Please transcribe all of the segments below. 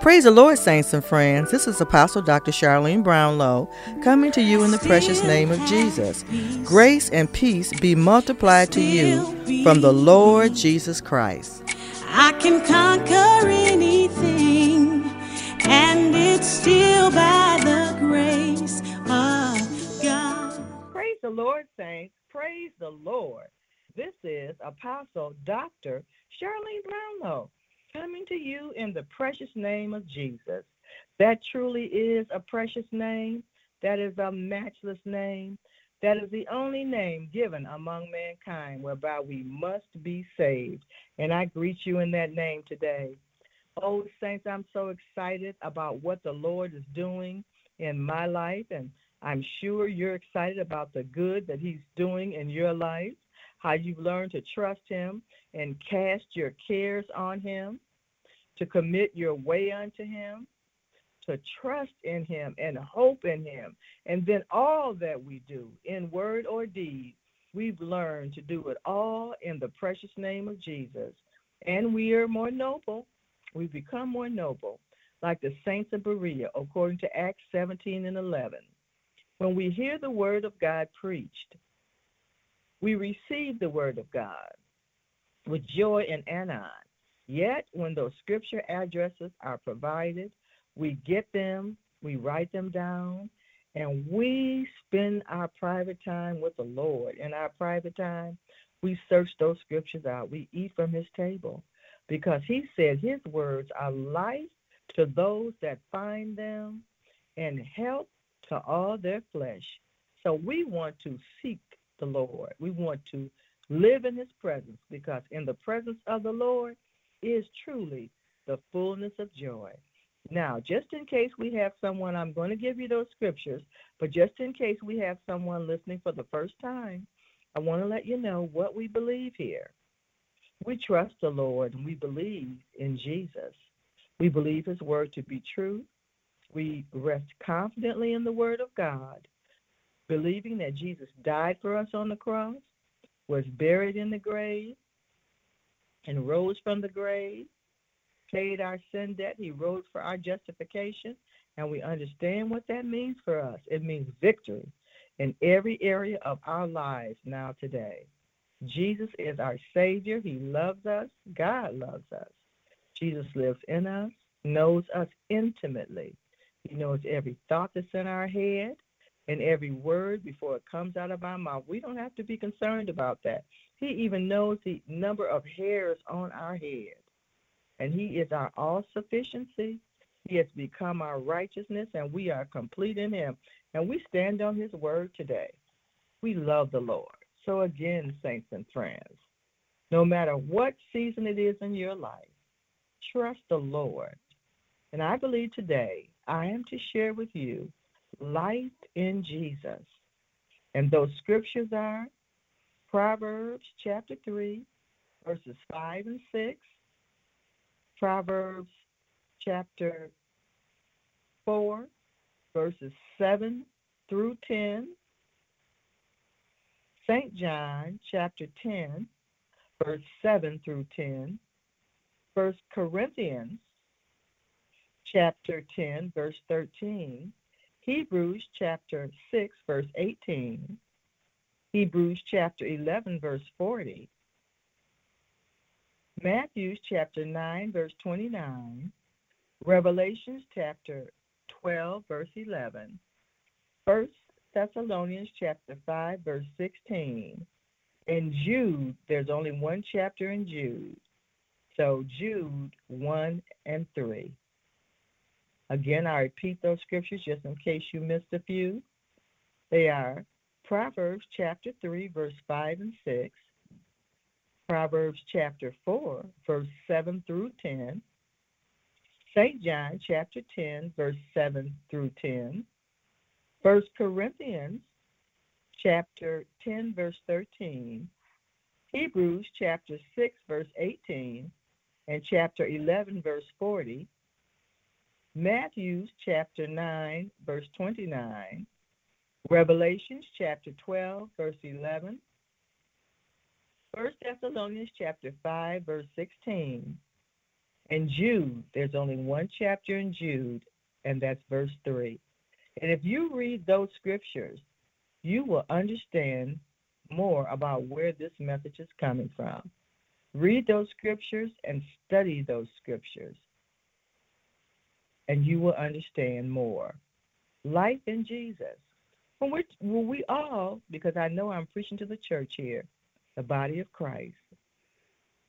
Praise the Lord, saints and friends. This is Apostle Dr. Charlene Brownlow coming to you in the precious name of Jesus. Grace and peace be multiplied to you from the Lord Jesus Christ. I can conquer anything, and it's still by the grace of God. Praise the Lord, saints. Praise the Lord. This is Apostle Dr. Charlene Brownlow coming to you in the precious name of Jesus. That truly is a precious name. That is a matchless name. That is the only name given among mankind whereby we must be saved. And I greet you in that name today. Oh, Saints, I'm so excited about what the Lord is doing in my life. And I'm sure you're excited about the good that He's doing in your life, how you've learned to trust Him and cast your cares on Him, to commit your way unto Him, to trust in Him and hope in Him. And then all that we do, in word or deed, we've learned to do it all in the precious name of Jesus. And we are more noble. We become more noble, like the saints of Berea, according to Acts 17 and 11. When we hear the word of God preached, we receive the word of God with joy and anon. Yet, when those scripture addresses are provided, we get them, we write them down, and we spend our private time with the Lord. In our private time, we search those scriptures out. We eat from his table because he said his words are life to those that find them and help to all their flesh. So we want to seek the Lord. We want to live in his presence because in the presence of the Lord is truly the fullness of joy. Now, just in case we have someone, I'm going to give you those scriptures, but just in case we have someone listening for the first time, I want to let you know what we believe here. We trust the Lord and we believe in Jesus. We believe his word to be true. We rest confidently in the word of God, believing that Jesus died for us on the cross, was buried in the grave, and rose from the grave, paid our sin debt. He rose for our justification, and we understand what that means for us. It means victory in every area of our lives now today. Jesus is our Savior. He loves us. God loves us. Jesus lives in us, knows us intimately. He knows every thought that's in our head and every word before it comes out of our mouth. We don't have to be concerned about that. He even knows the number of hairs on our head. And He is our all sufficiency. He has become our righteousness, and we are complete in Him. And we stand on His word today. We love the Lord. So, again, saints and friends, no matter what season it is in your life, trust the Lord. And I believe today I am to share with you life in Jesus. And those scriptures are Proverbs chapter 3, verses 5 and 6, Proverbs chapter 4, verses 7 through 10, St. John chapter 10, verse 7 through 10, 1 Corinthians chapter 10, verse 13, Hebrews chapter 6, verse 18, Hebrews chapter 11, verse 40, Matthew chapter 9, verse 29, Revelations chapter 12, verse 11, 1 Thessalonians chapter 5, verse 16, and Jude, there's only one chapter in Jude. So Jude 1 and 3. Again, I repeat those scriptures just in case you missed a few. They are Proverbs chapter 3, verse 5 and 6, Proverbs chapter 4, verse 7 through 10, St. John chapter 10, verse 7 through 10, 1 Corinthians chapter 10, verse 13, Hebrews chapter 6, verse 18, and chapter 11, verse 40, Matthew chapter 9, verse 29, Revelations chapter 12, verse 11. 1 Thessalonians chapter 5, verse 16. and Jude, there's only one chapter in Jude, and that's verse 3. And if you read those scriptures, you will understand more about where this message is coming from. Read those scriptures and study those scriptures, and you will understand more. Life in Jesus. When, we when we all, because I know I'm preaching to the church here, the body of Christ,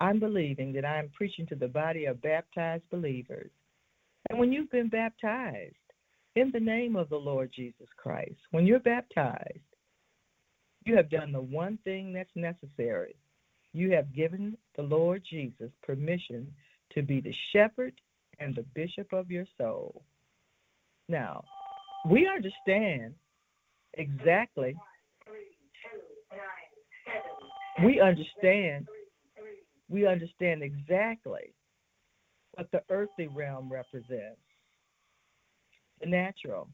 I'm believing that I'm preaching to the body of baptized believers. And when you've been baptized in the name of the Lord Jesus Christ, when you're baptized, you have done the one thing that's necessary. You have given the Lord Jesus permission to be the shepherd and the bishop of your soul. Now, we understand exactly. We understand. We understand exactly what the earthly realm represents. The natural.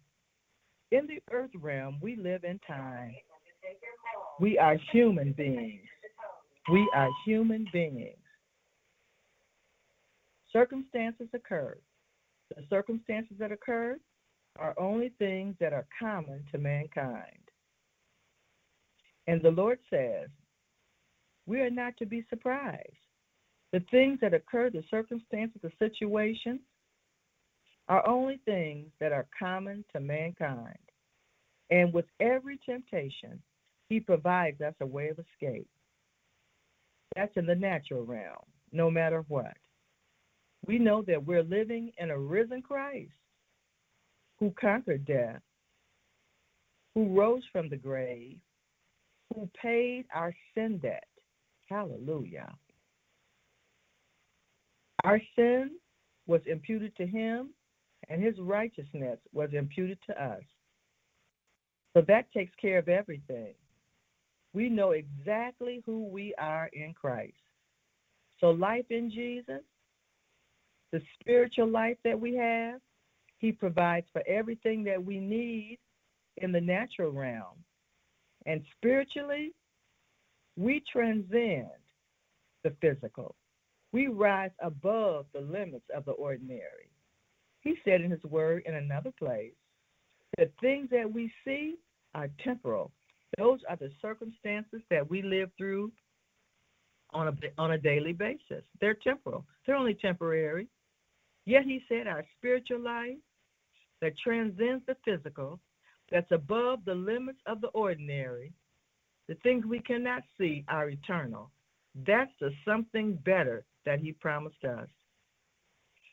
In the earth realm, we live in time. We are human beings. We are human beings. Circumstances occur. The circumstances that occur are only things that are common to mankind. And the Lord says, we are not to be surprised. The things that occur, the circumstances, the situations, are only things that are common to mankind. And with every temptation, He provides us a way of escape. That's in the natural realm, no matter what. We know that we're living in a risen Christ who conquered death, who rose from the grave, who paid our sin debt. Hallelujah. Our sin was imputed to him, and his righteousness was imputed to us. So that takes care of everything. We know exactly who we are in Christ. So, life in Jesus, the spiritual life that we have, He provides for everything that we need in the natural realm. And spiritually, we transcend the physical. We rise above the limits of the ordinary. He said in His word in another place the things that we see are temporal. Those are the circumstances that we live through on a, on a daily basis. They're temporal, they're only temporary. Yet He said our spiritual life that transcends the physical, that's above the limits of the ordinary, the things we cannot see are eternal. That's the something better that He promised us.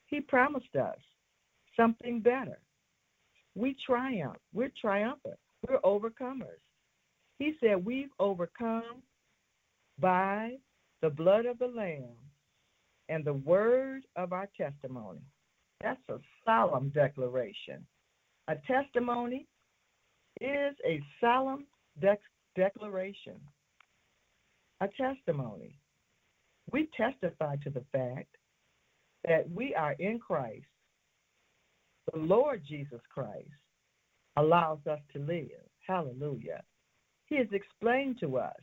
He promised us something better. We triumph. We're triumphant. We're overcomers. He said, We've overcome by the blood of the Lamb and the word of our testimony. That's a solemn declaration. A testimony is a solemn de- declaration. A testimony. We testify to the fact that we are in Christ. The Lord Jesus Christ allows us to live. Hallelujah. He has explained to us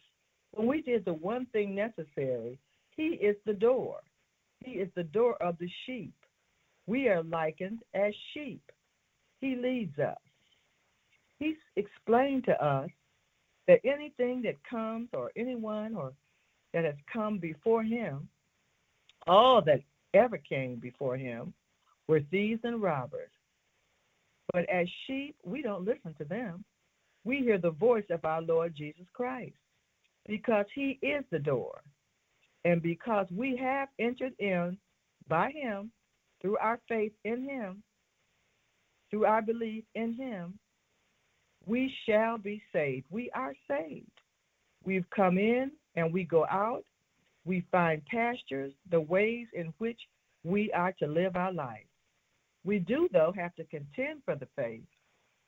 when we did the one thing necessary, He is the door. He is the door of the sheep. We are likened as sheep. He leads us. He's explained to us that anything that comes or anyone or that has come before him, all that ever came before him were thieves and robbers. But as sheep, we don't listen to them. We hear the voice of our Lord Jesus Christ because he is the door. And because we have entered in by him through our faith in him, through our belief in him, we shall be saved. We are saved. We've come in and we go out. We find pastures, the ways in which we are to live our life. We do, though, have to contend for the faith.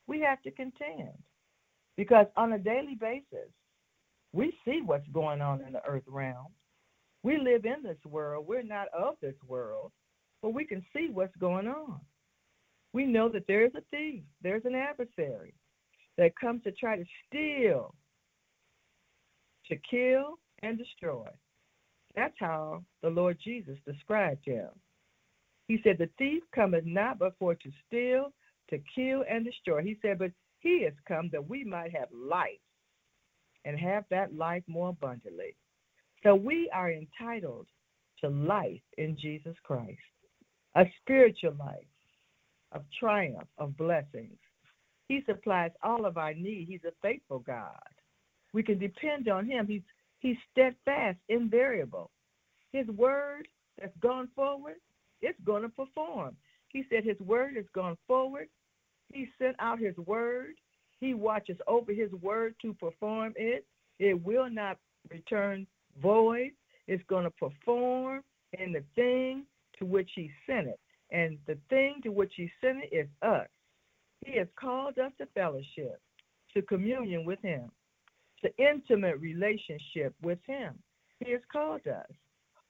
We have to contend because on a daily basis, we see what's going on in the earth realm. We live in this world. We're not of this world, but we can see what's going on. We know that there is a thief, there's an adversary that comes to try to steal, to kill, and destroy. That's how the Lord Jesus described him. He said, The thief cometh not but for to steal, to kill, and destroy. He said, But he has come that we might have life and have that life more abundantly. So we are entitled to life in Jesus Christ, a spiritual life of triumph, of blessings. He supplies all of our need. He's a faithful God. We can depend on him. He's he's steadfast, invariable. His word that's gone forward, it's going to perform. He said his word has gone forward. He sent out his word. He watches over his word to perform it. It will not return void. is going to perform in the thing to which he sent it. And the thing to which he sent it is us. He has called us to fellowship, to communion with him, to intimate relationship with him. He has called us.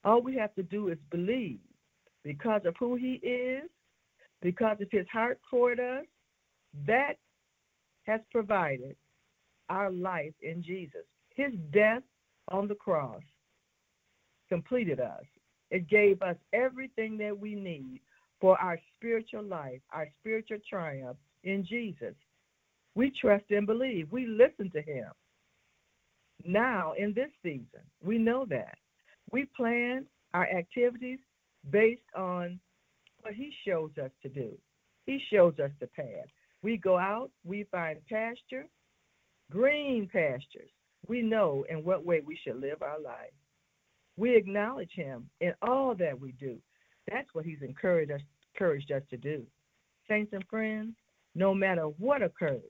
All we have to do is believe because of who he is, because of his heart toward us. That has provided our life in Jesus. His death on the cross completed us. It gave us everything that we need for our spiritual life, our spiritual triumph in Jesus. We trust and believe. We listen to him. Now, in this season, we know that. We plan our activities based on what he shows us to do. He shows us the path. We go out, we find pasture, green pastures. We know in what way we should live our life. We acknowledge him in all that we do. That's what he's encouraged us, encouraged us to do. Saints and friends, no matter what occurs,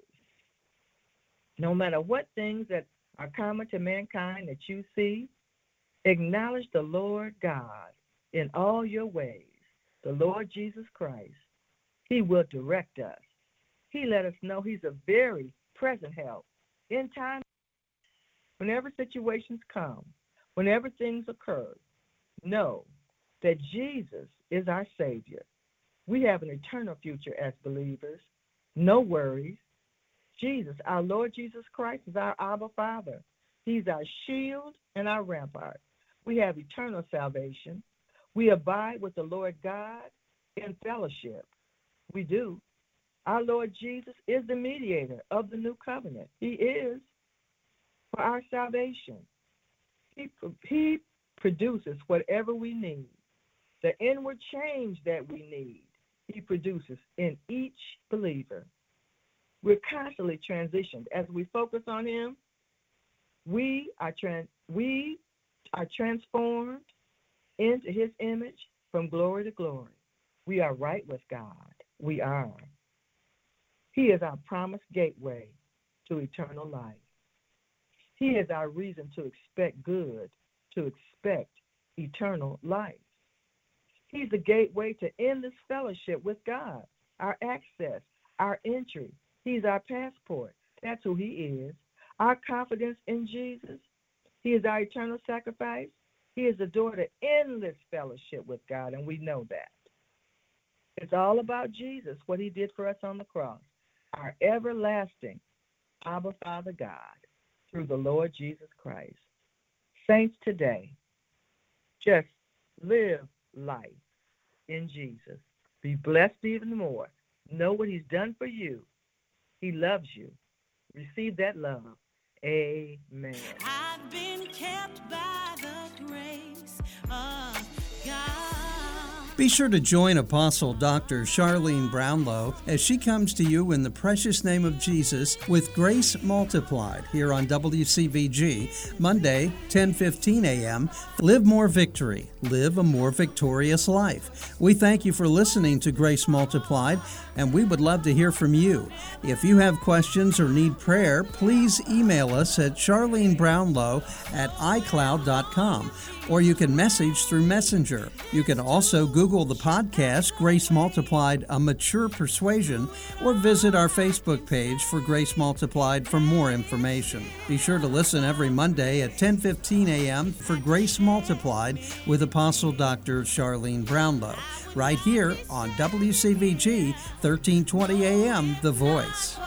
no matter what things that are common to mankind that you see, acknowledge the Lord God in all your ways, the Lord Jesus Christ. He will direct us. He let us know He's a very present help in time. Whenever situations come, whenever things occur, know that Jesus is our Savior. We have an eternal future as believers. No worries. Jesus, our Lord Jesus Christ, is our Abba Father. He's our shield and our rampart. We have eternal salvation. We abide with the Lord God in fellowship. We do. Our Lord Jesus is the mediator of the new covenant. He is for our salvation. He, he produces whatever we need. The inward change that we need, He produces in each believer. We're constantly transitioned. As we focus on Him, we are, trans- we are transformed into His image from glory to glory. We are right with God. We are. He is our promised gateway to eternal life. He is our reason to expect good, to expect eternal life. He's the gateway to endless fellowship with God, our access, our entry. He's our passport. That's who He is. Our confidence in Jesus. He is our eternal sacrifice. He is the door to endless fellowship with God, and we know that. It's all about Jesus, what He did for us on the cross our everlasting Abba Father God through the Lord Jesus Christ. Saints today, just live life in Jesus. Be blessed even more. Know what He's done for you. He loves you. Receive that love. Amen. Be sure to join Apostle Dr. Charlene Brownlow as she comes to you in the precious name of Jesus with Grace Multiplied here on WCVG, Monday, 10:15 a.m. Live more victory, live a more victorious life. We thank you for listening to Grace Multiplied and we would love to hear from you. If you have questions or need prayer, please email us at charlenebrownlow at icloud.com or you can message through Messenger. You can also Google the podcast Grace Multiplied A Mature Persuasion or visit our Facebook page for Grace Multiplied for more information. Be sure to listen every Monday at 10:15 a.m. for Grace Multiplied with Apostle Dr. Charlene Brownlow right here on WCVG 1320 AM The Voice.